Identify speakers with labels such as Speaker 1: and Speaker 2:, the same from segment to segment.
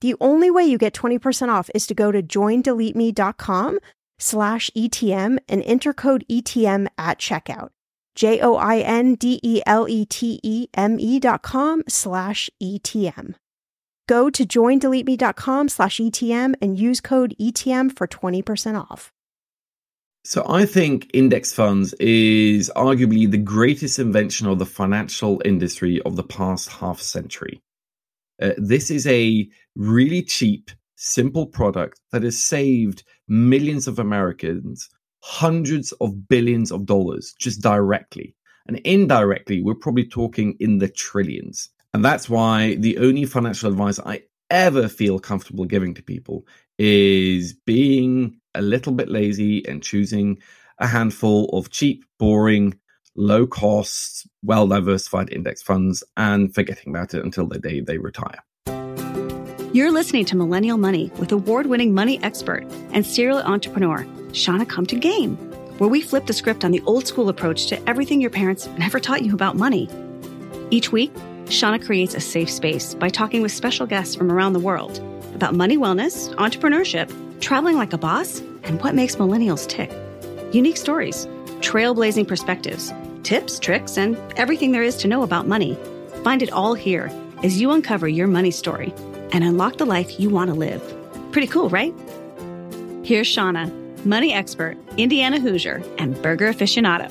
Speaker 1: The only way you get 20% off is to go to joindeleteme.com slash ETM and enter code ETM at checkout. J O I N D E L E T E M E dot com slash ETM. Go to joindeleteme.com slash ETM and use code ETM for 20% off.
Speaker 2: So I think index funds is arguably the greatest invention of the financial industry of the past half century. Uh, this is a really cheap, simple product that has saved millions of Americans hundreds of billions of dollars just directly. And indirectly, we're probably talking in the trillions. And that's why the only financial advice I ever feel comfortable giving to people is being a little bit lazy and choosing a handful of cheap, boring, low cost, well diversified index funds and forgetting about it until the day they retire.
Speaker 3: You're listening to Millennial Money with award winning money expert and serial entrepreneur, Shannah Compton Game, where we flip the script on the old school approach to everything your parents never taught you about money. Each week, Shannah creates a safe space by talking with special guests from around the world about money wellness, entrepreneurship, traveling like a boss, and what makes millennials tick. Unique stories, trailblazing perspectives, tips, tricks, and everything there is to know about money. Find it all here as you uncover your money story and unlock the life you want to live. Pretty cool, right? Here's Shannah, money expert, Indiana Hoosier, and burger aficionado.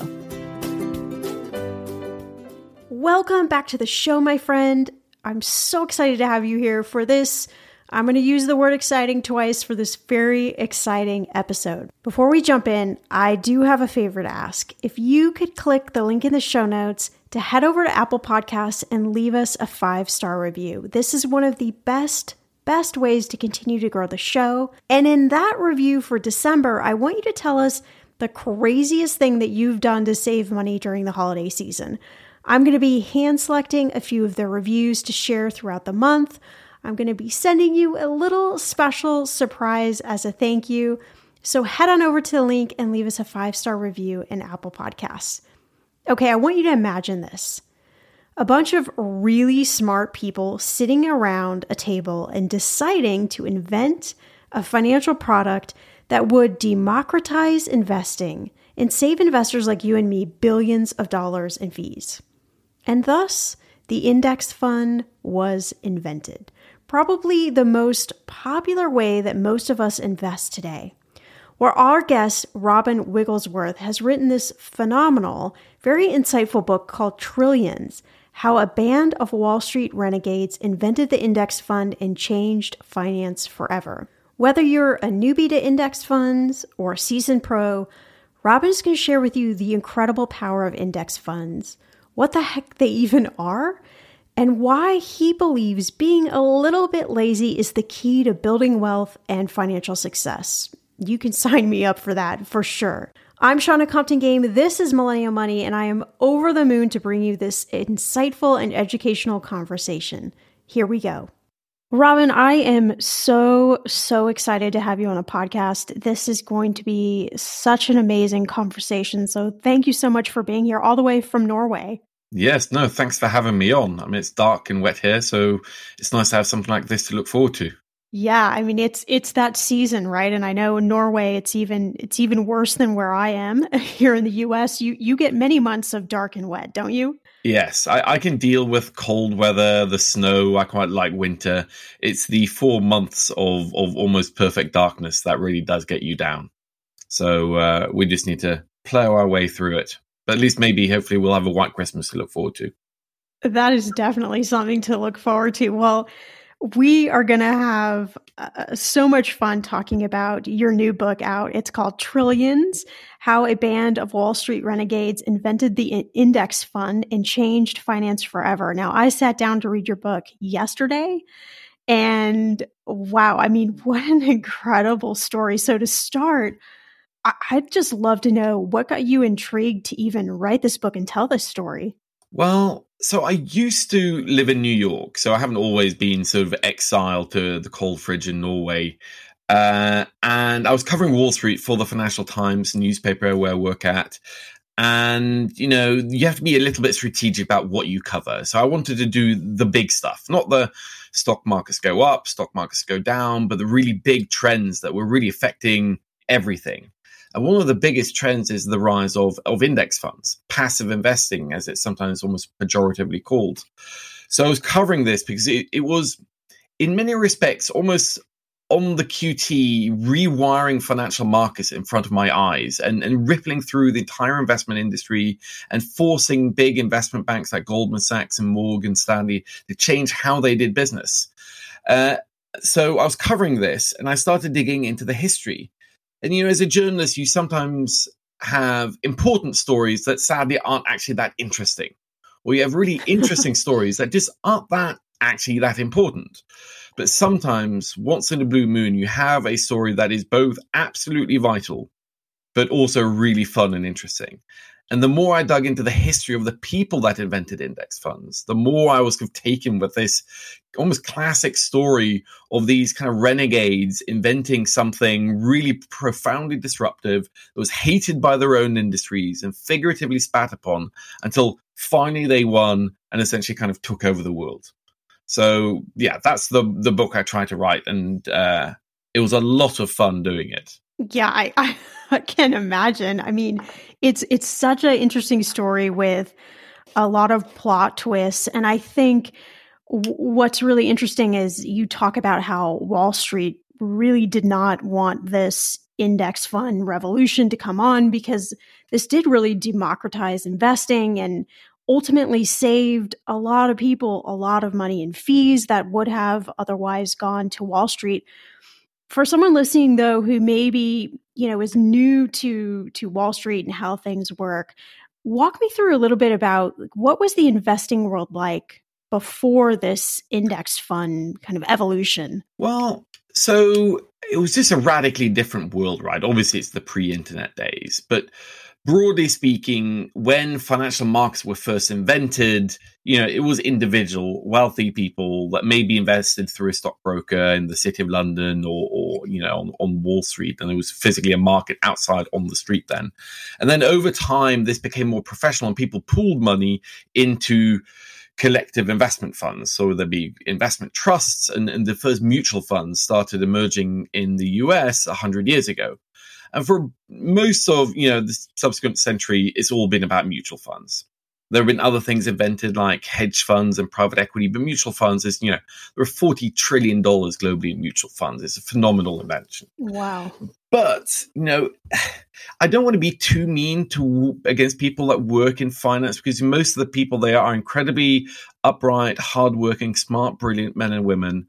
Speaker 1: Welcome back to the show, my friend. I'm so excited to have you here for this. I'm going to use the word exciting twice for this very exciting episode. Before we jump in, I do have a favor to ask. If you could click the link in the show notes to head over to Apple Podcasts and leave us a five star review. This is one of the best best ways to continue to grow the show. And in that review for December, I want you to tell us the craziest thing that you've done to save money during the holiday season. I'm going to be hand selecting a few of the reviews to share throughout the month. I'm going to be sending you a little special surprise as a thank you. So head on over to the link and leave us a five star review in Apple Podcasts. Okay, I want you to imagine this a bunch of really smart people sitting around a table and deciding to invent a financial product that would democratize investing and save investors like you and me billions of dollars in fees. And thus, the index fund was invented probably the most popular way that most of us invest today. Where our guest, Robin Wigglesworth, has written this phenomenal, very insightful book called Trillions How a Band of Wall Street Renegades Invented the Index Fund and Changed Finance Forever. Whether you're a newbie to index funds or a seasoned pro, Robin is going to share with you the incredible power of index funds, what the heck they even are, and why he believes being a little bit lazy is the key to building wealth and financial success. You can sign me up for that for sure. I'm Shannah Compton Game. This is Millennial Money, and I am over the moon to bring you this insightful and educational conversation. Here we go. Robin, I am so, so excited to have you on a podcast. This is going to be such an amazing conversation. So, thank you so much for being here all the way from Norway.
Speaker 2: Yes, no, thanks for having me on. I mean, it's dark and wet here, so it's nice to have something like this to look forward to.
Speaker 1: Yeah, I mean it's it's that season, right? And I know in Norway it's even it's even worse than where I am here in the US. You you get many months of dark and wet, don't you?
Speaker 2: Yes, I, I can deal with cold weather, the snow. I quite like winter. It's the four months of of almost perfect darkness that really does get you down. So uh, we just need to plow our way through it. But at least maybe, hopefully, we'll have a white Christmas to look forward to.
Speaker 1: That is definitely something to look forward to. Well, we are going to have uh, so much fun talking about your new book out. It's called Trillions How a Band of Wall Street Renegades Invented the Index Fund and Changed Finance Forever. Now, I sat down to read your book yesterday. And wow, I mean, what an incredible story. So, to start, I'd just love to know what got you intrigued to even write this book and tell this story.
Speaker 2: Well, so I used to live in New York, so I haven't always been sort of exiled to the cold fridge in Norway. Uh, and I was covering Wall Street for the Financial Times newspaper where I work at. And, you know, you have to be a little bit strategic about what you cover. So I wanted to do the big stuff, not the stock markets go up, stock markets go down, but the really big trends that were really affecting everything. And one of the biggest trends is the rise of, of index funds, passive investing, as it's sometimes almost pejoratively called. So I was covering this because it, it was, in many respects, almost on the QT, rewiring financial markets in front of my eyes and, and rippling through the entire investment industry and forcing big investment banks like Goldman Sachs and Morgan Stanley to change how they did business. Uh, so I was covering this and I started digging into the history. And you know, as a journalist, you sometimes have important stories that sadly aren't actually that interesting, or you have really interesting stories that just aren't that actually that important. But sometimes, once in a blue moon, you have a story that is both absolutely vital, but also really fun and interesting. And the more I dug into the history of the people that invented index funds, the more I was kind of taken with this almost classic story of these kind of renegades inventing something really profoundly disruptive that was hated by their own industries and figuratively spat upon until finally they won and essentially kind of took over the world. So yeah, that's the the book I tried to write, and uh, it was a lot of fun doing it.
Speaker 1: Yeah, I, I, I can imagine. I mean, it's it's such an interesting story with a lot of plot twists, and I think what's really interesting is you talk about how Wall Street really did not want this index fund revolution to come on because this did really democratize investing and ultimately saved a lot of people a lot of money in fees that would have otherwise gone to Wall Street. For someone listening though who maybe, you know, is new to to Wall Street and how things work, walk me through a little bit about what was the investing world like before this index fund kind of evolution?
Speaker 2: Well, so it was just a radically different world, right? Obviously, it's the pre internet days, but broadly speaking, when financial markets were first invented, you know, it was individual, wealthy people that maybe invested through a stockbroker in the city of London or, or you know, on, on, Wall Street. And there was physically a market outside on the street then. And then over time, this became more professional and people pooled money into collective investment funds. So there'd be investment trusts, and, and the first mutual funds started emerging in the US 100 years ago. And for most of you know the subsequent century, it's all been about mutual funds. There have been other things invented like hedge funds and private equity, but mutual funds is, you know, there are $40 trillion globally in mutual funds. It's a phenomenal invention.
Speaker 1: Wow.
Speaker 2: But, you know, I don't want to be too mean to against people that work in finance because most of the people there are incredibly upright, hardworking, smart, brilliant men and women.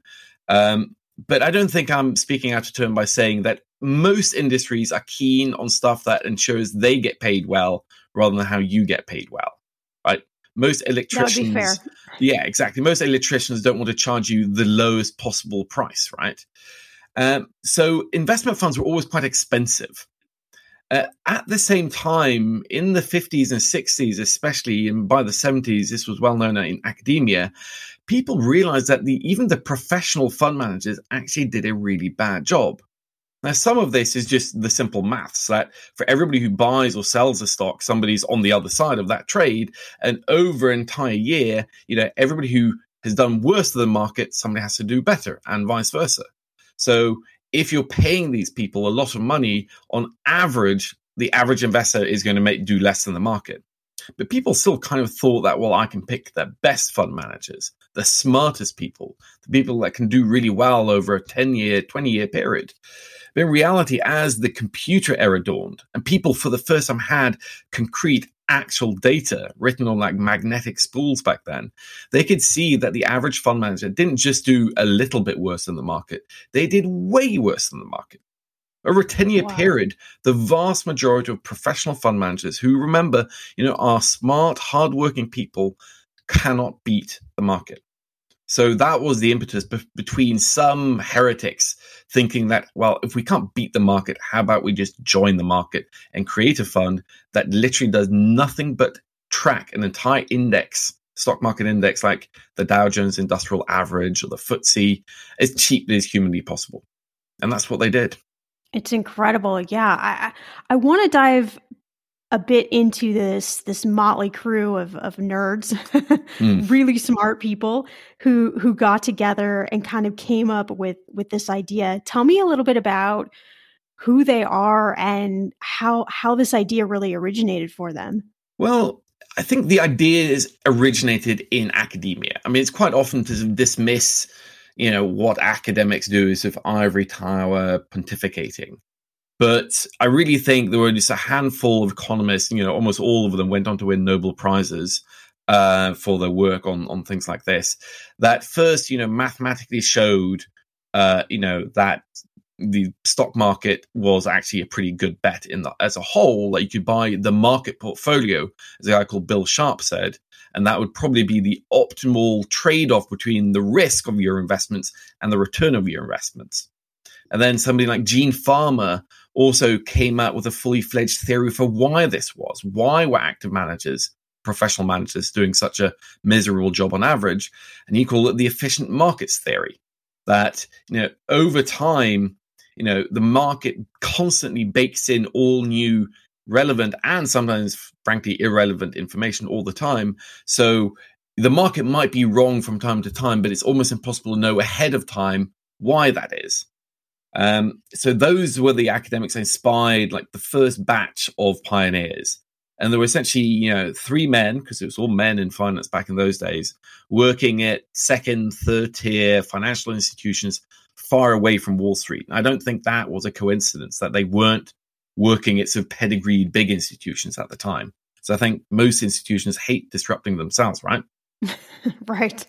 Speaker 2: Um, but I don't think I'm speaking out of turn by saying that most industries are keen on stuff that ensures they get paid well rather than how you get paid well right? Most electricians, yeah, exactly. Most electricians don't want to charge you the lowest possible price, right? Um, so investment funds were always quite expensive. Uh, at the same time, in the 50s and 60s, especially, and by the 70s, this was well known in academia, people realized that the, even the professional fund managers actually did a really bad job. Now, some of this is just the simple maths that for everybody who buys or sells a stock, somebody's on the other side of that trade. And over an entire year, you know, everybody who has done worse than the market, somebody has to do better, and vice versa. So if you're paying these people a lot of money, on average, the average investor is going to make do less than the market. But people still kind of thought that, well, I can pick the best fund managers, the smartest people, the people that can do really well over a 10 year, 20 year period. But in reality, as the computer era dawned and people for the first time had concrete actual data written on like magnetic spools back then, they could see that the average fund manager didn't just do a little bit worse than the market, they did way worse than the market. Over a 10 year wow. period, the vast majority of professional fund managers who remember, you know, are smart, hardworking people cannot beat the market. So that was the impetus be- between some heretics thinking that, well, if we can't beat the market, how about we just join the market and create a fund that literally does nothing but track an entire index, stock market index like the Dow Jones Industrial Average or the FTSE as cheaply as humanly possible. And that's what they did.
Speaker 1: It's incredible. Yeah. I, I want to dive a bit into this this motley crew of of nerds, mm. really smart people who who got together and kind of came up with with this idea. Tell me a little bit about who they are and how how this idea really originated for them.
Speaker 2: Well, I think the idea is originated in academia. I mean, it's quite often to dismiss, you know, what academics do is of ivory tower pontificating. But I really think there were just a handful of economists, you know, almost all of them went on to win Nobel Prizes uh, for their work on, on things like this, that first, you know, mathematically showed, uh, you know, that the stock market was actually a pretty good bet in the, as a whole. Like you could buy the market portfolio, as a guy called Bill Sharpe said, and that would probably be the optimal trade off between the risk of your investments and the return of your investments. And then somebody like Gene Fama also came out with a fully fledged theory for why this was. Why were active managers, professional managers, doing such a miserable job on average? And he called it the efficient markets theory. That, you know, over time, you know, the market constantly bakes in all new relevant and sometimes, frankly, irrelevant information all the time. So the market might be wrong from time to time, but it's almost impossible to know ahead of time why that is. Um, so those were the academics that inspired like the first batch of pioneers. And there were essentially, you know, three men, because it was all men in finance back in those days, working at second, third tier financial institutions far away from Wall Street. And I don't think that was a coincidence that they weren't working at sort of pedigreed big institutions at the time. So I think most institutions hate disrupting themselves, right?
Speaker 1: right.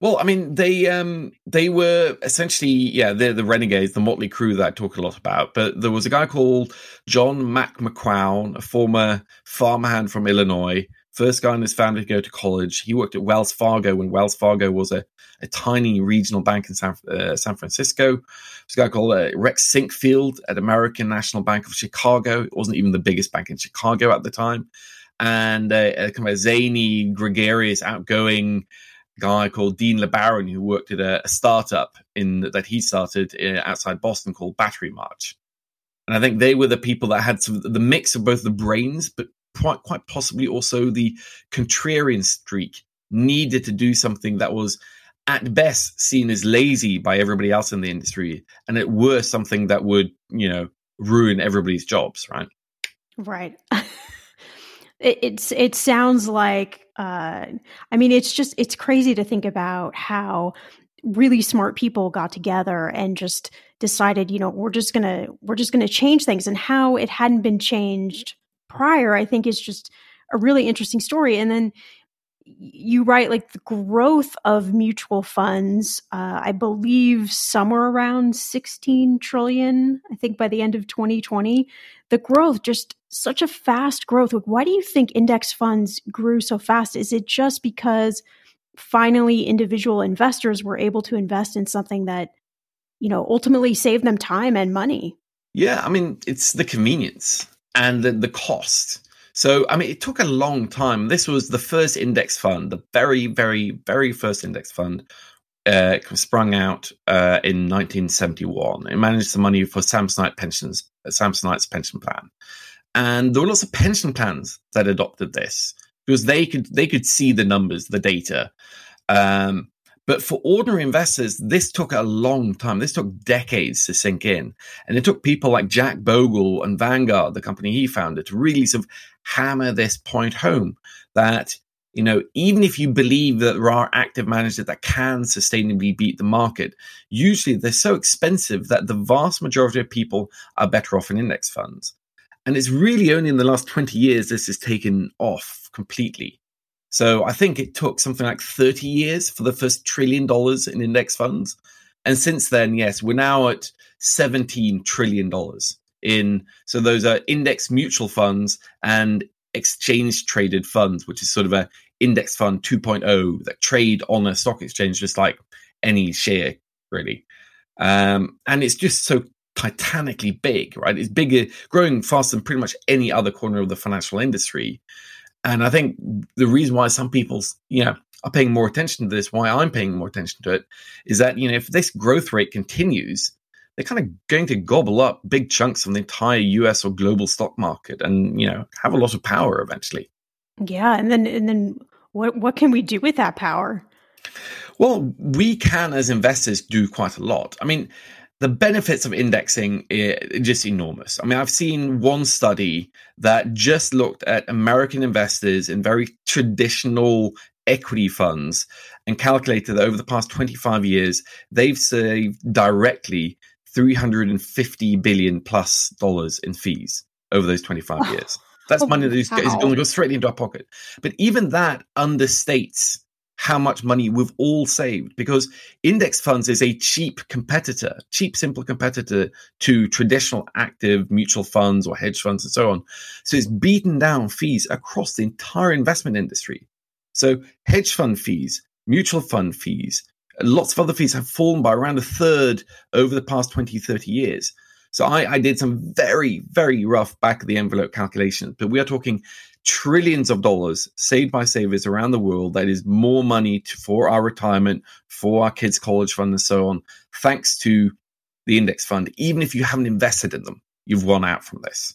Speaker 2: Well, I mean, they um they were essentially yeah they're the renegades, the motley crew that I talk a lot about. But there was a guy called John Mac McQuown, a former farmhand from Illinois, first guy in his family to go to college. He worked at Wells Fargo when Wells Fargo was a, a tiny regional bank in San, uh, San Francisco. There's a guy called uh, Rex Sinquefield at American National Bank of Chicago. It wasn't even the biggest bank in Chicago at the time. And uh, a kind of a zany, gregarious, outgoing guy called Dean LeBaron who worked at a, a startup in that he started uh, outside Boston called Batterymarch. And I think they were the people that had some the mix of both the brains, but quite quite possibly also the contrarian streak needed to do something that was at best seen as lazy by everybody else in the industry, and at worst something that would you know ruin everybody's jobs, right?
Speaker 1: Right. it, it's it sounds like uh, I mean, it's just it's crazy to think about how really smart people got together and just decided, you know, we're just gonna we're just gonna change things, and how it hadn't been changed prior, I think, is just a really interesting story. And then you write like the growth of mutual funds uh, i believe somewhere around 16 trillion i think by the end of 2020 the growth just such a fast growth. Like why do you think index funds grew so fast? Is it just because finally individual investors were able to invest in something that you know ultimately saved them time and money?
Speaker 2: Yeah i mean it's the convenience and the, the cost. So, I mean, it took a long time. This was the first index fund, the very, very, very first index fund, uh, sprung out uh, in 1971. It managed the money for Samsonite pensions, Samsonite's pension plan, and there were lots of pension plans that adopted this because they could they could see the numbers, the data. Um, but for ordinary investors, this took a long time. This took decades to sink in. And it took people like Jack Bogle and Vanguard, the company he founded, to really sort of hammer this point home that, you know, even if you believe that there are active managers that can sustainably beat the market, usually they're so expensive that the vast majority of people are better off in index funds. And it's really only in the last 20 years this has taken off completely. So I think it took something like 30 years for the first trillion dollars in index funds. And since then, yes, we're now at 17 trillion dollars in so those are index mutual funds and exchange traded funds, which is sort of a index fund 2.0 that trade on a stock exchange just like any share, really. Um, and it's just so titanically big, right? It's bigger, growing faster than pretty much any other corner of the financial industry. And I think the reason why some people, you know, are paying more attention to this, why I'm paying more attention to it, is that, you know, if this growth rate continues, they're kind of going to gobble up big chunks from the entire US or global stock market and, you know, have a lot of power eventually.
Speaker 1: Yeah. And then, and then what, what can we do with that power?
Speaker 2: Well, we can, as investors, do quite a lot. I mean, the benefits of indexing are just enormous. I mean, I've seen one study that just looked at American investors in very traditional equity funds and calculated that over the past 25 years, they've saved directly 350 billion plus dollars in fees over those 25 years. That's money that is, going to go straight into our pocket. But even that understates how much money we've all saved because index funds is a cheap competitor, cheap, simple competitor to traditional active mutual funds or hedge funds and so on. So it's beaten down fees across the entire investment industry. So hedge fund fees, mutual fund fees, lots of other fees have fallen by around a third over the past 20, 30 years. So I, I did some very, very rough back of the envelope calculations, but we are talking trillions of dollars saved by savers around the world. That is more money to, for our retirement, for our kids' college fund, and so on, thanks to the index fund. Even if you haven't invested in them, you've won out from this.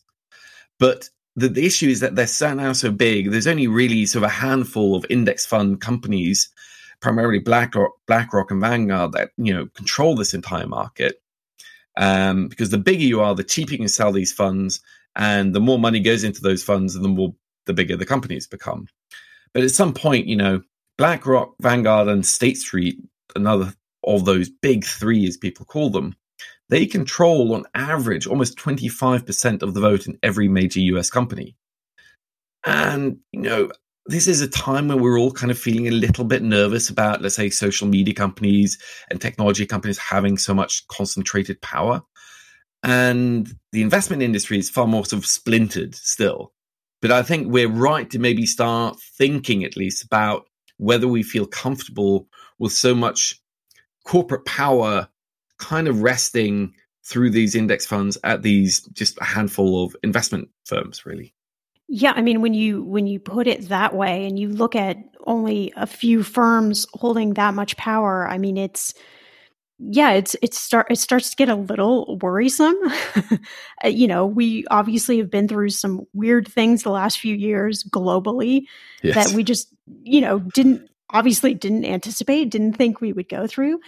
Speaker 2: But the, the issue is that they're now so big. There's only really sort of a handful of index fund companies, primarily BlackRock, BlackRock and Vanguard, that you know control this entire market. Um, because the bigger you are, the cheaper you can sell these funds, and the more money goes into those funds, and the more the bigger the companies become. But at some point, you know, BlackRock, Vanguard, and State Street, another of those big three, as people call them, they control on average almost 25% of the vote in every major US company. And, you know, this is a time when we're all kind of feeling a little bit nervous about, let's say, social media companies and technology companies having so much concentrated power. And the investment industry is far more sort of splintered still. But I think we're right to maybe start thinking at least about whether we feel comfortable with so much corporate power kind of resting through these index funds at these just a handful of investment firms really.
Speaker 1: Yeah i mean when you when you put it that way and you look at only a few firms holding that much power i mean it's yeah it's it start it starts to get a little worrisome uh, you know we obviously have been through some weird things the last few years globally yes. that we just you know didn't obviously didn't anticipate didn't think we would go through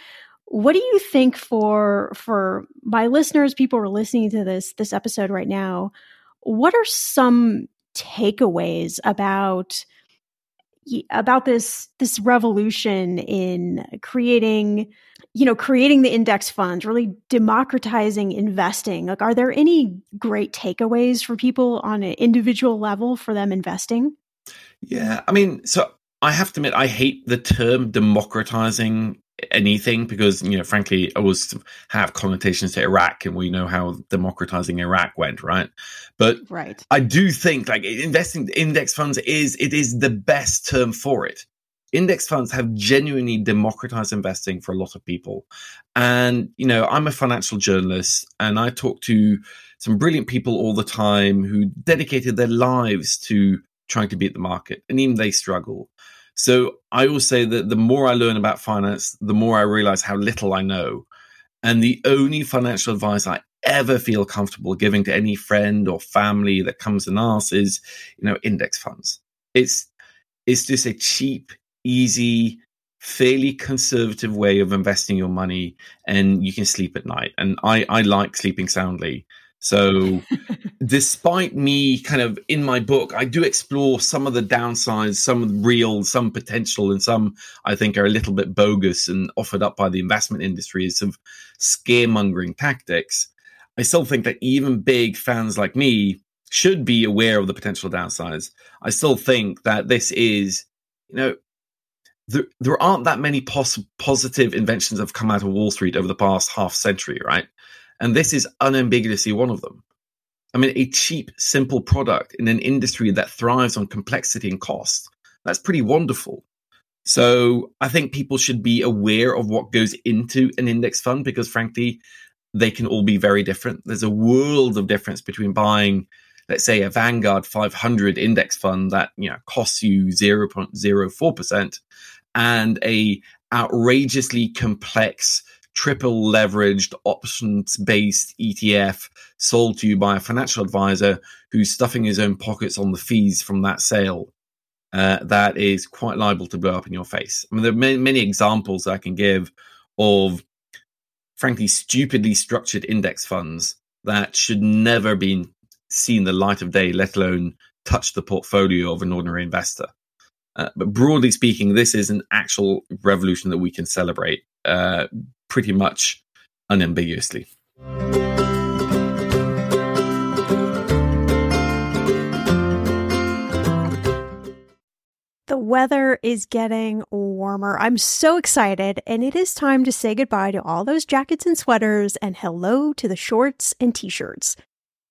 Speaker 1: what do you think for for my listeners, people who are listening to this this episode right now? What are some takeaways about about this this revolution in creating you know creating the index funds really democratizing investing. Like are there any great takeaways for people on an individual level for them investing?
Speaker 2: Yeah i mean so i have to admit i hate the term democratizing anything because you know frankly it was have connotations to iraq and we know how democratizing iraq went right? But
Speaker 1: right.
Speaker 2: I do think like investing index funds is it is the best term for it index funds have genuinely democratized investing for a lot of people and you know i'm a financial journalist and i talk to some brilliant people all the time who dedicated their lives to trying to beat the market and even they struggle so I always say that the more I learn about finance, the more I realize how little I know. And the only financial advice I ever feel comfortable giving to any friend or family that comes and asks is, you know, index funds. It's it's just a cheap, easy, fairly conservative way of investing your money and you can sleep at night. And I, I like sleeping soundly. So, despite me kind of in my book, I do explore some of the downsides, some real, some potential, and some I think are a little bit bogus and offered up by the investment industry as of scaremongering tactics. I still think that even big fans like me should be aware of the potential downsides. I still think that this is, you know, there, there aren't that many pos- positive inventions that have come out of Wall Street over the past half century, right? And this is unambiguously one of them. I mean, a cheap, simple product in an industry that thrives on complexity and cost. That's pretty wonderful. So I think people should be aware of what goes into an index fund because, frankly, they can all be very different. There's a world of difference between buying, let's say, a Vanguard 500 index fund that you know costs you 0.04% and a outrageously complex triple leveraged options based ETF sold to you by a financial advisor who's stuffing his own pockets on the fees from that sale. Uh, that is quite liable to blow up in your face. I mean, there are many, many examples I can give of, frankly, stupidly structured index funds that should never be seen the light of day, let alone touch the portfolio of an ordinary investor. Uh, but broadly speaking, this is an actual revolution that we can celebrate uh, pretty much unambiguously.
Speaker 1: The weather is getting warmer. I'm so excited, and it is time to say goodbye to all those jackets and sweaters and hello to the shorts and t shirts.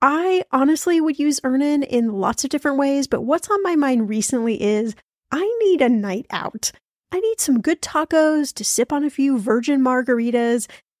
Speaker 1: I honestly would use Earnin in lots of different ways, but what's on my mind recently is I need a night out. I need some good tacos to sip on a few virgin margaritas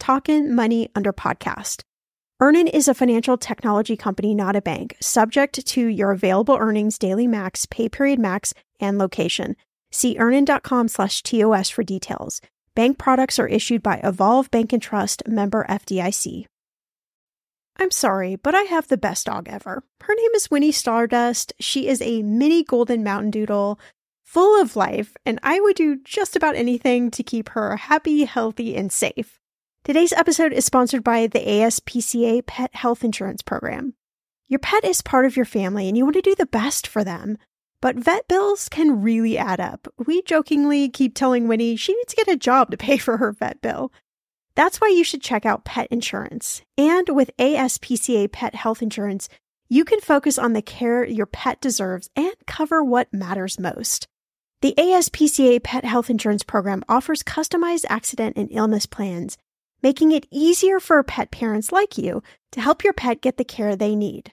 Speaker 1: Talkin' Money under podcast. Earnin is a financial technology company, not a bank, subject to your available earnings, daily max, pay period max, and location. See earnin.com slash TOS for details. Bank products are issued by Evolve Bank and Trust, member FDIC. I'm sorry, but I have the best dog ever. Her name is Winnie Stardust. She is a mini golden mountain doodle full of life, and I would do just about anything to keep her happy, healthy, and safe. Today's episode is sponsored by the ASPCA Pet Health Insurance Program. Your pet is part of your family and you want to do the best for them. But vet bills can really add up. We jokingly keep telling Winnie she needs to get a job to pay for her vet bill. That's why you should check out pet insurance. And with ASPCA Pet Health Insurance, you can focus on the care your pet deserves and cover what matters most. The ASPCA Pet Health Insurance Program offers customized accident and illness plans, making it easier for pet parents like you to help your pet get the care they need.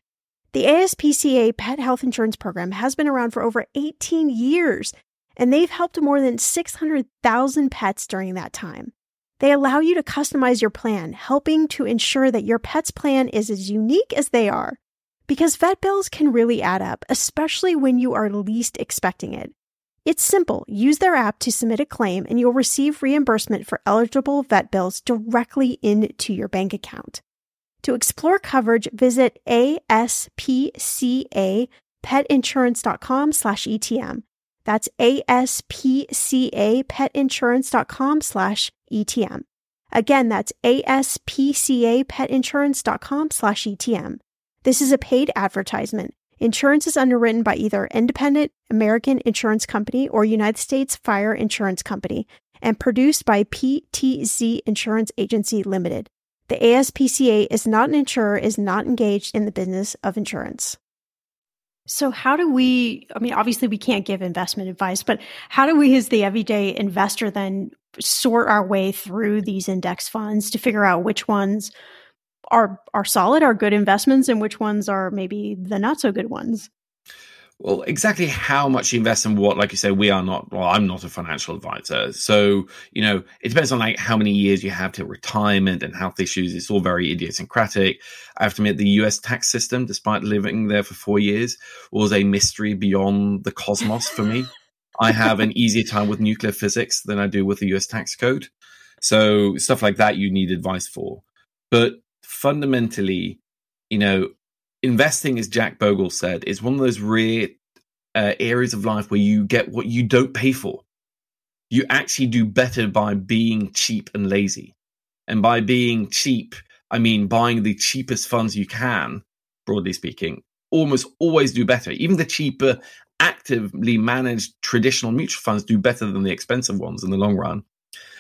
Speaker 1: The ASPCA Pet Health Insurance Program has been around for over 18 years, and they've helped more than 600,000 pets during that time. They allow you to customize your plan, helping to ensure that your pet's plan is as unique as they are. Because vet bills can really add up, especially when you are least expecting it. It's simple. Use their app to submit a claim and you'll receive reimbursement for eligible vet bills directly into your bank account. To explore coverage, visit aspcapetinsurance.com slash ETM. That's aspcapetinsurance.com slash ETM. Again, that's aspcapetinsurance.com slash ETM. This is a paid advertisement. Insurance is underwritten by either Independent American Insurance Company or United States Fire Insurance Company and produced by PTZ Insurance Agency Limited. The ASPCA is not an insurer, is not engaged in the business of insurance. So, how do we? I mean, obviously, we can't give investment advice, but how do we, as the everyday investor, then sort our way through these index funds to figure out which ones are are solid, are good investments, and which ones are maybe the not so good ones?
Speaker 2: Well, exactly how much you invest in what, like you say, we are not, well, I'm not a financial advisor. So, you know, it depends on like how many years you have till retirement and health issues. It's all very idiosyncratic. I have to admit the US tax system, despite living there for four years, was a mystery beyond the cosmos for me. I have an easier time with nuclear physics than I do with the US tax code. So stuff like that you need advice for. But fundamentally, you know, investing, as Jack Bogle said, is one of those rare uh, areas of life where you get what you don't pay for. You actually do better by being cheap and lazy. And by being cheap, I mean buying the cheapest funds you can, broadly speaking, almost always do better. Even the cheaper, actively managed traditional mutual funds do better than the expensive ones in the long run.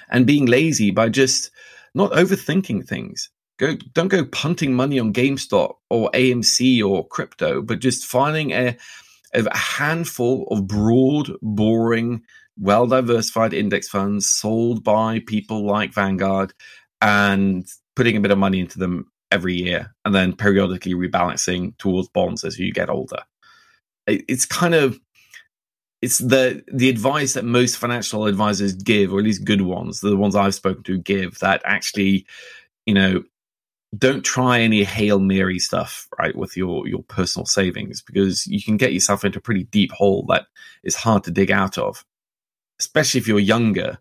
Speaker 2: And being lazy by just not overthinking things. Go, don't go punting money on GameStop or AMC or crypto, but just finding a, a handful of broad, boring, well diversified index funds sold by people like Vanguard and putting a bit of money into them every year and then periodically rebalancing towards bonds as you get older. It's kind of it's the the advice that most financial advisors give, or at least good ones, the ones I've spoken to give that actually, you know, don't try any hail mary stuff right with your your personal savings because you can get yourself into a pretty deep hole that is hard to dig out of especially if you're younger.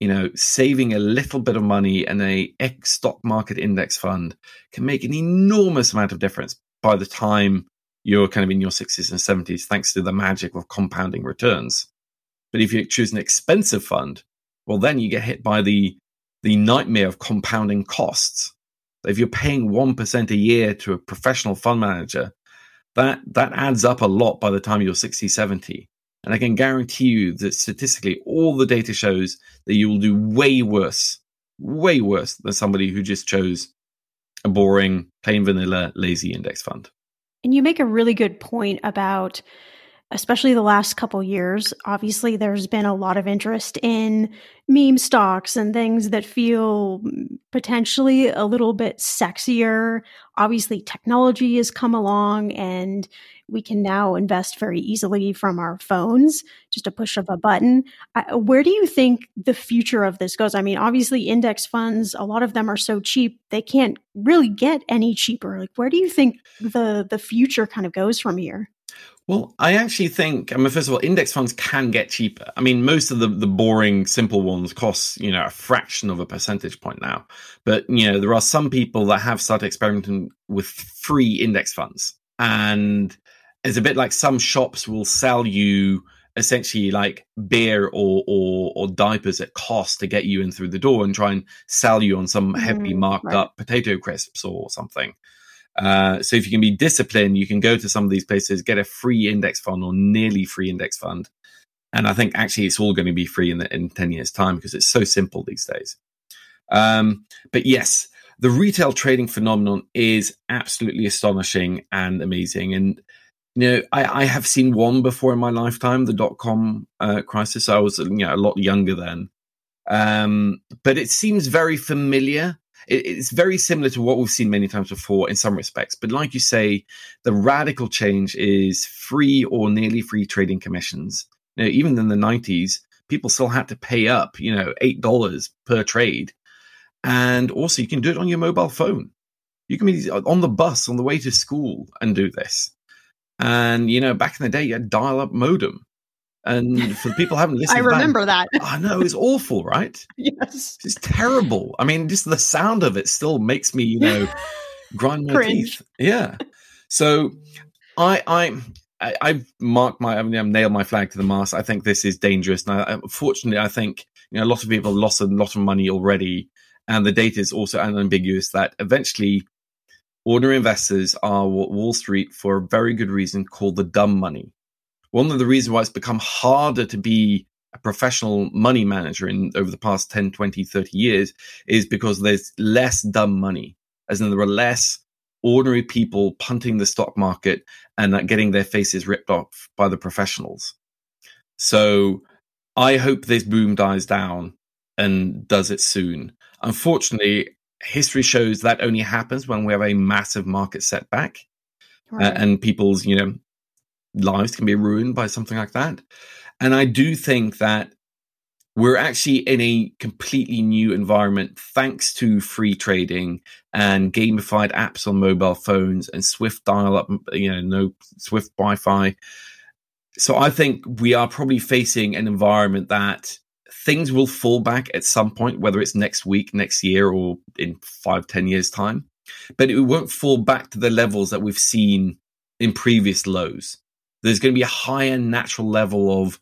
Speaker 2: You know saving a little bit of money in a X stock market index fund can make an enormous amount of difference by the time you're kind of in your 60s and 70s thanks to the magic of compounding returns. But if you choose an expensive fund well then you get hit by the the nightmare of compounding costs if you're paying 1% a year to a professional fund manager, that, that adds up a lot by the time you're 60, 70. And I can guarantee you that statistically, all the data shows that you will do way worse, way worse than somebody who just chose a boring, plain vanilla, lazy index fund.
Speaker 1: And you make a really good point about especially the last couple years obviously there's been a lot of interest in meme stocks and things that feel potentially a little bit sexier. Obviously technology has come along and we can now invest very easily from our phones just a push of a button. Where do you think the future of this goes? I mean obviously index funds a lot of them are so cheap they can't really get any cheaper. Like where do you think the the future kind of goes from here
Speaker 2: well, I actually think, I mean, first of all, index funds can get cheaper. I mean, most of the, the boring, simple ones cost, you know, a fraction of a percentage point now. But, you know, there are some people that have started experimenting with free index funds. And it's a bit like some shops will sell you essentially like beer or, or, or diapers at cost to get you in through the door and try and sell you on some heavily mm, marked right. up potato crisps or something. Uh, so if you can be disciplined, you can go to some of these places, get a free index fund or nearly free index fund. And I think actually it's all going to be free in, the, in 10 years time because it's so simple these days. Um, but yes, the retail trading phenomenon is absolutely astonishing and amazing. And, you know, I, I have seen one before in my lifetime, the dot com uh, crisis. I was, you know, a lot younger then. Um, but it seems very familiar it's very similar to what we've seen many times before in some respects. But like you say, the radical change is free or nearly free trading commissions. You know, even in the 90s, people still had to pay up, you know, $8 per trade. And also, you can do it on your mobile phone. You can be on the bus on the way to school and do this. And, you know, back in the day, you had dial up modem. And for people who haven't listened,
Speaker 1: I remember that.
Speaker 2: that. I know it's awful, right?
Speaker 1: yes,
Speaker 2: it's terrible. I mean, just the sound of it still makes me, you know, grind my teeth. Yeah. So I I I, I've marked my, I mean, I've nailed my flag to the mast. I think this is dangerous. And I, unfortunately, uh, I think you know a lot of people have lost a lot of money already, and the data is also unambiguous that eventually, ordinary investors are what Wall Street, for a very good reason, called the dumb money. One of the reasons why it's become harder to be a professional money manager in over the past 10, 20, 30 years is because there's less dumb money, as in there are less ordinary people punting the stock market and getting their faces ripped off by the professionals. So I hope this boom dies down and does it soon. Unfortunately, history shows that only happens when we have a massive market setback uh, right. uh, and people's, you know, lives can be ruined by something like that. And I do think that we're actually in a completely new environment thanks to free trading and gamified apps on mobile phones and swift dial up you know no swift wi-fi. So i think we are probably facing an environment that things will fall back at some point whether it's next week next year or in five ten years time. But it won't fall back to the levels that we've seen in previous lows there's going to be a higher natural level of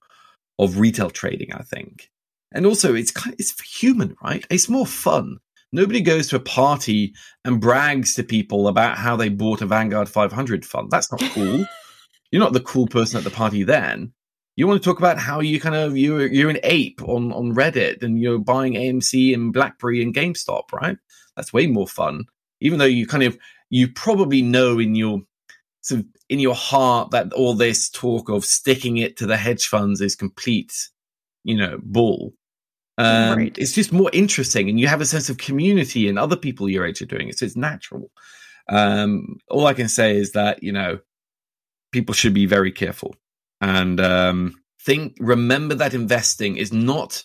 Speaker 2: of retail trading i think and also, it's kind of, it's human, right? It's more fun. Nobody goes to a party and brags to people about how they bought a Vanguard 500 fund. That's not cool. you're not the cool person at the party then. You want to talk about how you kind of you're you're an ape on on Reddit and you're buying AMC and BlackBerry and GameStop, right? That's way more fun. Even though you kind of you probably know in your sort of in your heart that all this talk of sticking it to the hedge funds is complete, you know, bull. Um, right. It's just more interesting, and you have a sense of community and other people your age are doing it, so it's natural. Um, all I can say is that you know people should be very careful and um, think. Remember that investing is not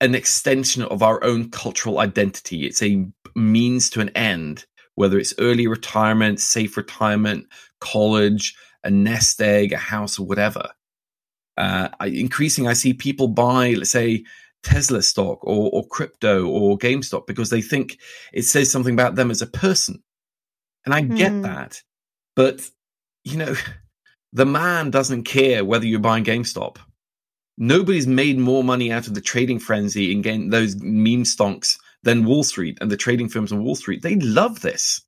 Speaker 2: an extension of our own cultural identity; it's a means to an end. Whether it's early retirement, safe retirement, college, a nest egg, a house, or whatever. Uh, I, increasing, I see people buy, let's say, Tesla stock or, or crypto or GameStop because they think it says something about them as a person. And I get mm. that. But, you know, the man doesn't care whether you're buying GameStop. Nobody's made more money out of the trading frenzy in game, those meme stonks than Wall Street and the trading firms on Wall Street. They love this.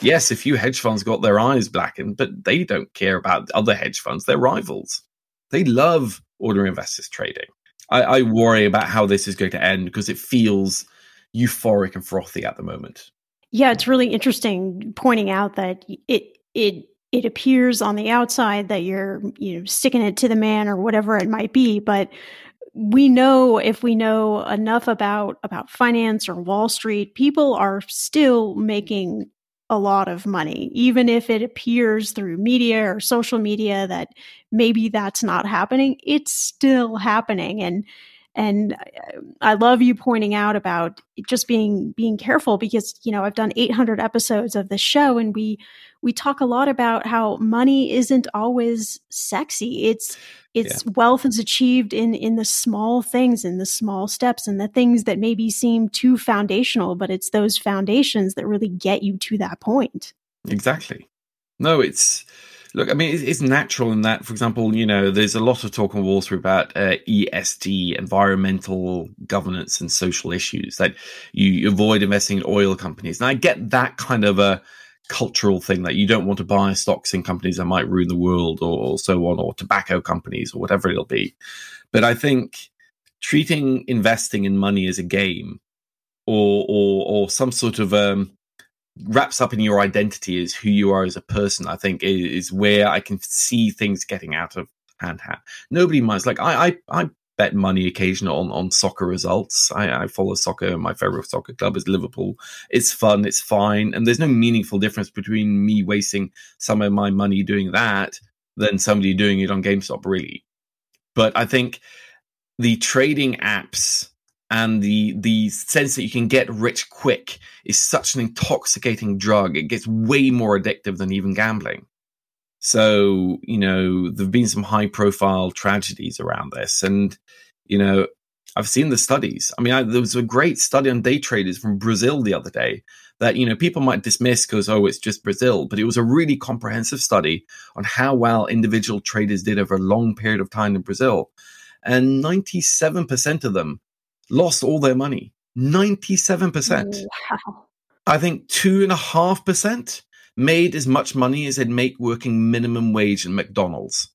Speaker 2: Yes, a few hedge funds got their eyes blackened, but they don't care about other hedge funds. They're rivals. They love ordinary investors trading. I, I worry about how this is going to end because it feels euphoric and frothy at the moment.
Speaker 1: Yeah, it's really interesting pointing out that it it it appears on the outside that you're you know sticking it to the man or whatever it might be, but we know if we know enough about about finance or Wall Street, people are still making a lot of money, even if it appears through media or social media that maybe that's not happening. It's still happening, and and uh, I love you pointing out about just being being careful because you know I've done 800 episodes of the show, and we we talk a lot about how money isn't always sexy. It's it's yeah. wealth is achieved in in the small things in the small steps and the things that maybe seem too foundational but it's those foundations that really get you to that point
Speaker 2: exactly no it's look i mean it's, it's natural in that for example you know there's a lot of talk on wall street about uh, esg environmental governance and social issues that you avoid investing in oil companies and i get that kind of a cultural thing that you don't want to buy stocks in companies that might ruin the world or, or so on, or tobacco companies or whatever it'll be. But I think treating investing in money as a game or or, or some sort of um, wraps up in your identity is who you are as a person, I think is, where I can see things getting out of hand. hand. Nobody minds. Like I, I, I bet money occasionally on, on soccer results. I, I, follow soccer. My favorite soccer club is Liverpool. It's fun. It's fine. And there's no meaningful difference between me wasting some of my money doing that than somebody doing it on GameStop, really. But I think the trading apps and the the sense that you can get rich quick is such an intoxicating drug. It gets way more addictive than even gambling. So, you know, there've been some high profile tragedies around this. And, you know, I've seen the studies. I mean, I, there was a great study on day traders from Brazil the other day that you know people might dismiss because oh it's just Brazil, but it was a really comprehensive study on how well individual traders did over a long period of time in Brazil, and ninety seven percent of them lost all their money. Ninety seven percent. Wow. I think two and a half percent made as much money as they'd make working minimum wage in McDonald's.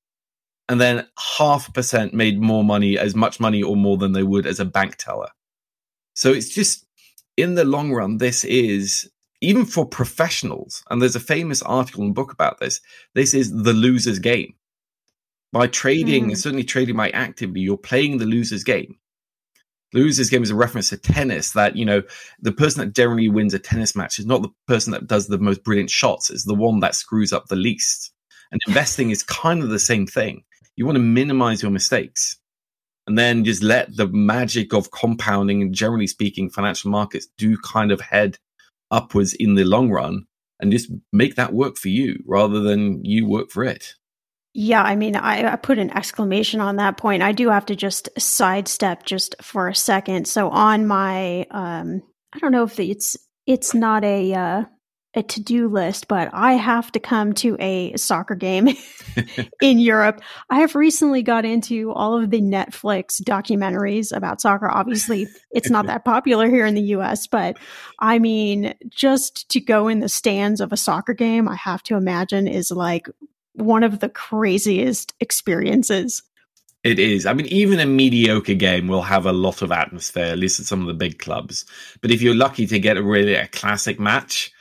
Speaker 2: And then half a percent made more money, as much money or more than they would as a bank teller. So it's just in the long run, this is even for professionals, and there's a famous article and book about this. This is the loser's game. By trading, mm. certainly trading by actively, you're playing the loser's game. Loser's game is a reference to tennis that, you know, the person that generally wins a tennis match is not the person that does the most brilliant shots, it's the one that screws up the least. And investing is kind of the same thing. You want to minimize your mistakes and then just let the magic of compounding and generally speaking financial markets do kind of head upwards in the long run and just make that work for you rather than you work for it
Speaker 1: yeah i mean I, I, put an exclamation on that point i do have to just sidestep just for a second so on my um i don't know if it's it's not a uh a to-do list, but I have to come to a soccer game in Europe. I have recently got into all of the Netflix documentaries about soccer. Obviously, it's not that popular here in the US, but I mean, just to go in the stands of a soccer game, I have to imagine is like one of the craziest experiences.
Speaker 2: It is. I mean, even a mediocre game will have a lot of atmosphere, at least at some of the big clubs. But if you're lucky to get a really a classic match,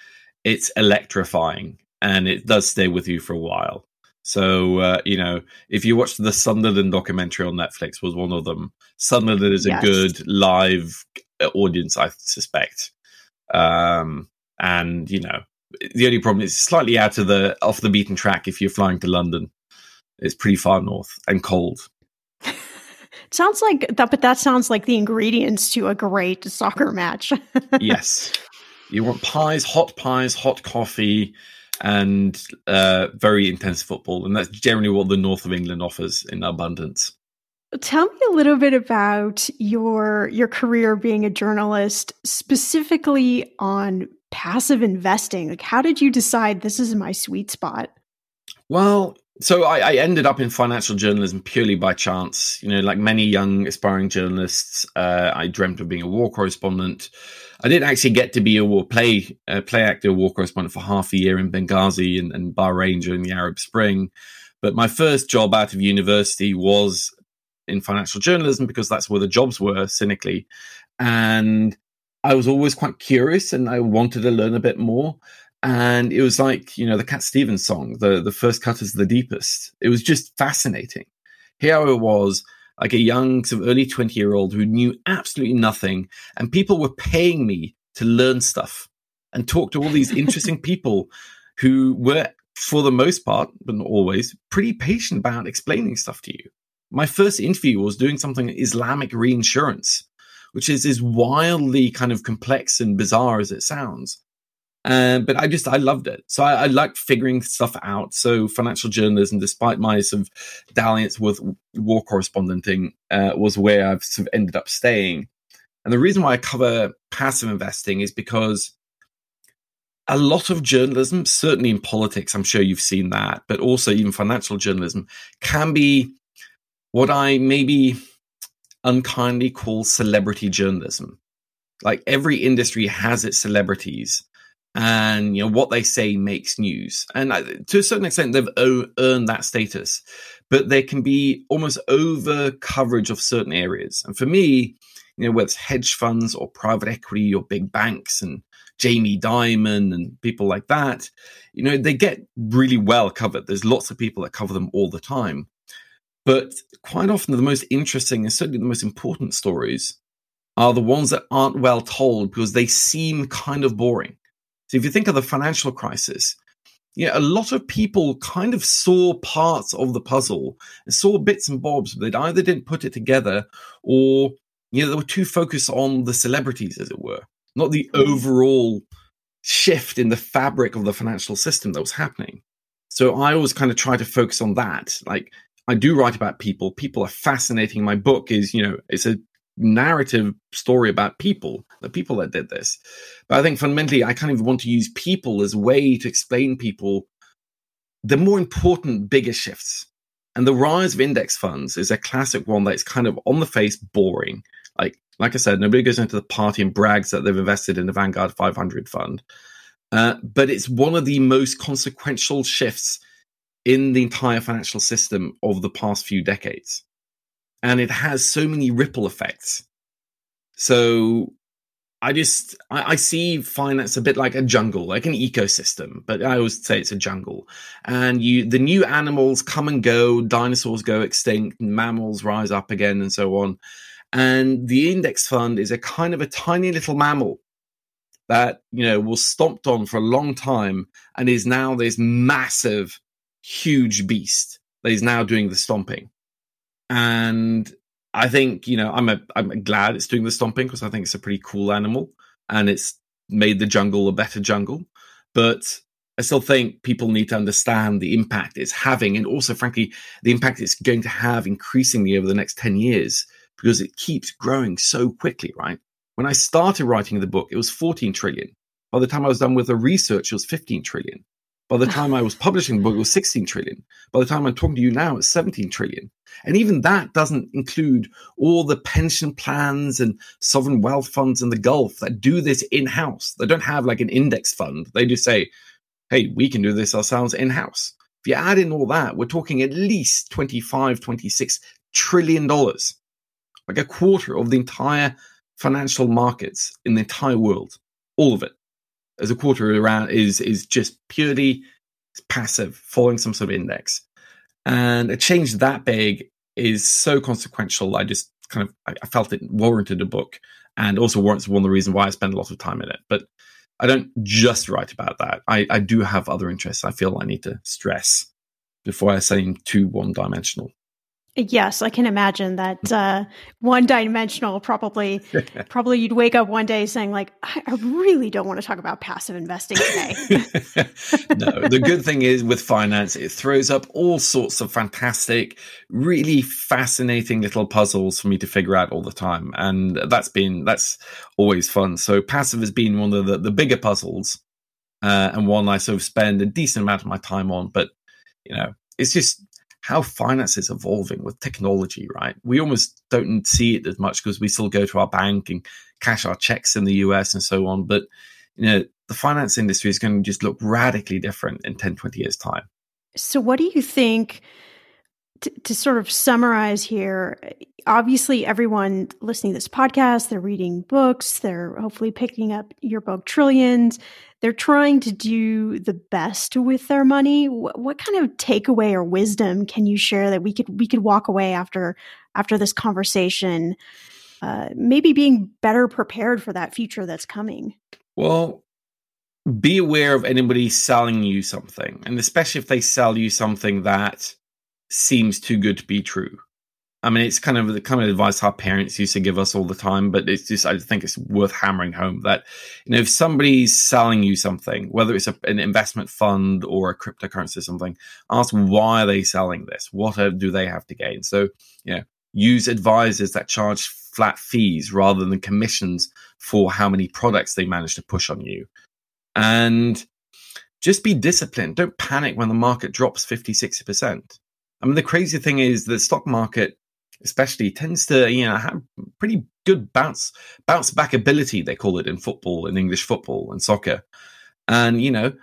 Speaker 2: it's electrifying and it does stay with you for a while. So uh, you know, if you watch the Sunderland documentary on Netflix, was one of them. Sunderland is yes. a good live audience, I suspect. Um, and you know, the only problem is slightly out of the off the beaten track if you're flying to London. It's pretty far north and cold.
Speaker 1: sounds like that, but that sounds like the ingredients to a great soccer match.
Speaker 2: yes, you want pies, hot pies, hot coffee, and uh, very intense football. And that's generally what the north of England offers in abundance.
Speaker 1: Tell me a little bit about your your career being a journalist, specifically on passive investing. Like, how did you decide this is my sweet spot?
Speaker 2: Well, so I, I, ended up in financial journalism purely by chance. You know, like many young aspiring journalists, uh, I dreamt of being a war correspondent. I didn't actually get to be a war play uh, play actor, war correspondent for half a year in Benghazi and, and Bahrain during the Arab Spring. But my first job out of university was in financial journalism because that's where the jobs were, cynically. And I was always quite curious and I wanted to learn a bit more. And it was like, you know, the Cat Stevens song, the, the first cut is the deepest. It was just fascinating. Here I was like a young, sort of early 20 year old who knew absolutely nothing. And people were paying me to learn stuff and talk to all these interesting people who were, for the most part, but not always, pretty patient about explaining stuff to you. My first interview was doing something Islamic reinsurance, which is as wildly kind of complex and bizarre as it sounds. Um, but I just I loved it. So I, I liked figuring stuff out. So financial journalism, despite my sort of dalliance with war correspondenting, uh, was where I've sort of ended up staying. And the reason why I cover passive investing is because a lot of journalism, certainly in politics, I'm sure you've seen that, but also even financial journalism, can be what I maybe unkindly call celebrity journalism. Like every industry has its celebrities and you know what they say makes news. And uh, to a certain extent they've o- earned that status. But there can be almost over coverage of certain areas. And for me you know whether it's hedge funds or private equity or big banks and jamie dimon and people like that you know they get really well covered. There's lots of people that cover them all the time but quite often the most interesting and certainly the most important stories are the ones that aren't well told because they seem kind of boring so if you think of the financial crisis, yeah, a lot of people kind of saw parts of the puzzle, saw bits and bobs, but they either didn't put it together or you know they were too focused on the celebrities, as it were, not the overall shift in the fabric of the financial system that was happening. So I always kind of try to focus on that. Like I do write about people. People are fascinating. My book is, you know, it's a narrative story about people, the people that did this. But I think fundamentally, I kind of want to use people as way to explain people the more important, bigger shifts. And the rise of index funds is a classic one that's kind of on the face boring. Like, like I said, nobody goes into the party and brags that they've invested in the Vanguard 500 fund. Uh, but it's one of the most consequential shifts in the entire financial system of the past few decades. And it has so many ripple effects. So I just I, I, see finance a bit like a jungle, like an ecosystem, but I always say it's a jungle. And you the new animals come and go, dinosaurs go extinct, mammals rise up again, and so on. And the index fund is a kind of a tiny little mammal that you know was stomped on for a long time and is now this massive, huge beast that is now doing the stomping. And I think you know I'm a, I'm glad it's doing the stomping because I think it's a pretty cool animal and it's made the jungle a better jungle. But I still think people need to understand the impact it's having, and also, frankly, the impact it's going to have increasingly over the next ten years because it keeps growing so quickly. Right? When I started writing the book, it was 14 trillion. By the time I was done with the research, it was 15 trillion. By the time I was publishing the book, it was 16 trillion. By the time I'm talking to you now, it's 17 trillion. And even that doesn't include all the pension plans and sovereign wealth funds in the Gulf that do this in house. They don't have like an index fund. They just say, hey, we can do this ourselves in house. If you add in all that, we're talking at least 25, 26 trillion dollars, like a quarter of the entire financial markets in the entire world, all of it as a quarter around is is just purely passive, following some sort of index. And a change that big is so consequential. I just kind of I, felt it warranted a book, and also warrants one of the reasons why I spend a lot of time in it. But I don't just write about that. I, I do have other interests. I feel I need to stress before I say too one dimensional.
Speaker 1: Yes, I can imagine that uh, one dimensional probably probably you'd wake up one day saying like I, I really don't want to talk about passive investing today.
Speaker 2: no, the good thing is with finance it throws up all sorts of fantastic, really fascinating little puzzles for me to figure out all the time and that's been that's always fun. So passive has been one of the, the bigger puzzles uh, and one I sort of spend a decent amount of my time on but you know it's just how finance is evolving with technology, right? We almost don't see it as much because we still go to our bank and cash our checks in the US and so on. But, you know, the finance industry is going to just look radically different in 10, 20 years' time.
Speaker 1: So, what do you think? To, to sort of summarize here, obviously, everyone listening to this podcast, they're reading books, they're hopefully picking up your book, Trillions they're trying to do the best with their money. What, what, kind of takeaway or wisdom can you share that we could we could walk away after after this conversation, uh, maybe being better prepared for that future that's coming?
Speaker 2: Well, be aware of anybody selling you something, and especially if they sell you something that seems too good to be true. I mean, it's kind of the kind of advice our parents used to give us all the time, but it's just, I think it's worth hammering home that, you know, if somebody's selling you something, whether it's a, an investment fund or a cryptocurrency or something, ask why are they selling this? What do they have to gain? So, you know, use advisors that charge flat fees rather than commissions for how many products they manage to push on you. And just be disciplined. Don't panic when the market drops 50, 60%. I mean, the crazy thing is the stock market especially tends to you know have pretty good bounce bounce back ability they call it in football in english football and soccer. And you know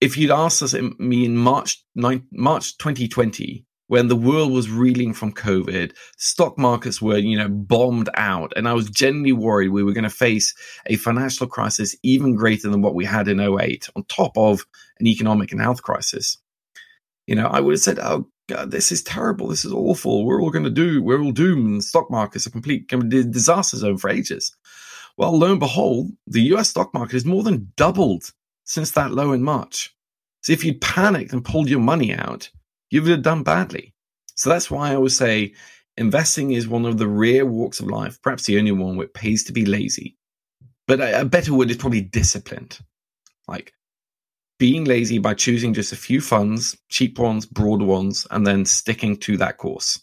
Speaker 2: if you'd asked us in, me in march 9, march 2020 when the world was reeling from covid stock markets were you know bombed out. And i was genuinely worried we were going to face a financial crisis even greater than what we had in 08 on top of an economic and health crisis. You know i would have said oh God, this is terrible. This is awful. We're all going to do. We're all doomed. The stock market's a complete disaster zone for ages. Well, lo and behold, the US stock market has more than doubled since that low in March. So if you'd panicked and pulled your money out, you would have done badly. So that's why I always say investing is one of the rare walks of life, perhaps the only one where it pays to be lazy. But a, a better word is probably disciplined. Like being lazy by choosing just a few funds, cheap ones, broad ones, and then sticking to that course.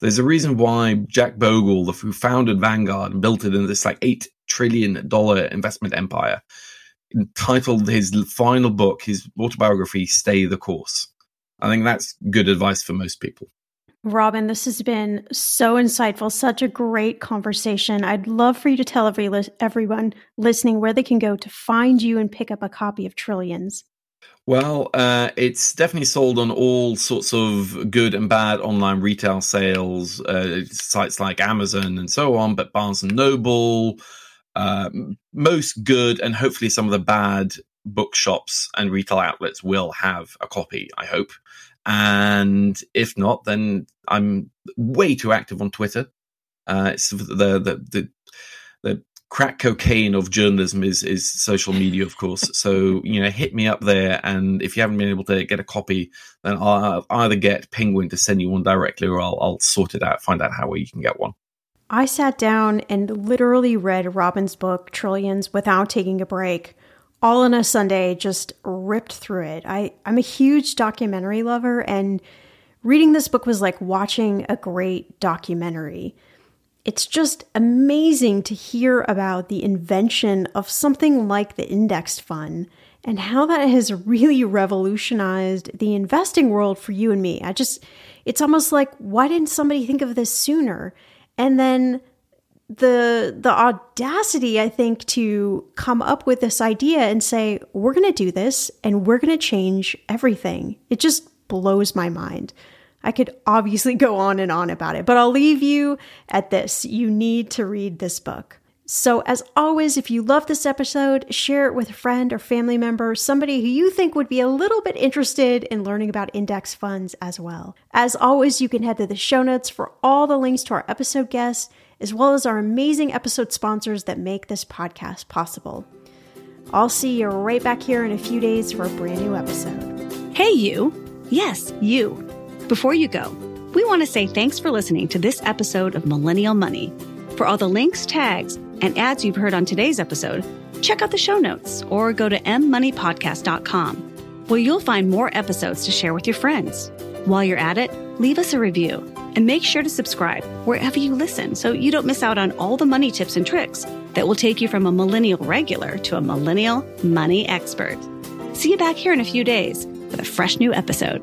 Speaker 2: There's a reason why Jack Bogle, who founded Vanguard and built it into this like eight trillion dollar investment empire, entitled his final book, his autobiography, "Stay the Course." I think that's good advice for most people.
Speaker 1: Robin, this has been so insightful, such a great conversation. I'd love for you to tell every li- everyone listening where they can go to find you and pick up a copy of Trillions.
Speaker 2: Well, uh, it's definitely sold on all sorts of good and bad online retail sales uh, sites like Amazon and so on, but Barnes and Noble, uh, most good and hopefully some of the bad bookshops and retail outlets will have a copy. I hope. And if not, then I'm way too active on Twitter. Uh, it's the, the, the, the, crack cocaine of journalism is, is social media, of course. so, you know, hit me up there. And if you haven't been able to get a copy, then I'll either get Penguin to send you one directly or I'll, I'll sort it out, find out how you can get one.
Speaker 1: I sat down and literally read Robin's book, Trillions, without taking a break all in a Sunday, just ripped through it. I, I'm a huge documentary lover, and reading this book was like watching a great documentary. It's just amazing to hear about the invention of something like the indexed fund and how that has really revolutionized the investing world for you and me. I just, it's almost like, why didn't somebody think of this sooner? And then the the audacity i think to come up with this idea and say we're going to do this and we're going to change everything. It just blows my mind. I could obviously go on and on about it but i'll leave you at this. You need to read this book. So as always if you love this episode share it with a friend or family member somebody who you think would be a little bit interested in learning about index funds as well. As always you can head to the show notes for all the links to our episode guests as well as our amazing episode sponsors that make this podcast possible. I'll see you right back here in a few days for a brand new episode.
Speaker 3: Hey, you. Yes, you. Before you go, we want to say thanks for listening to this episode of Millennial Money. For all the links, tags, and ads you've heard on today's episode, check out the show notes or go to mmoneypodcast.com, where you'll find more episodes to share with your friends. While you're at it, leave us a review and make sure to subscribe wherever you listen so you don't miss out on all the money tips and tricks that will take you from a millennial regular to a millennial money expert. See you back here in a few days with a fresh new episode.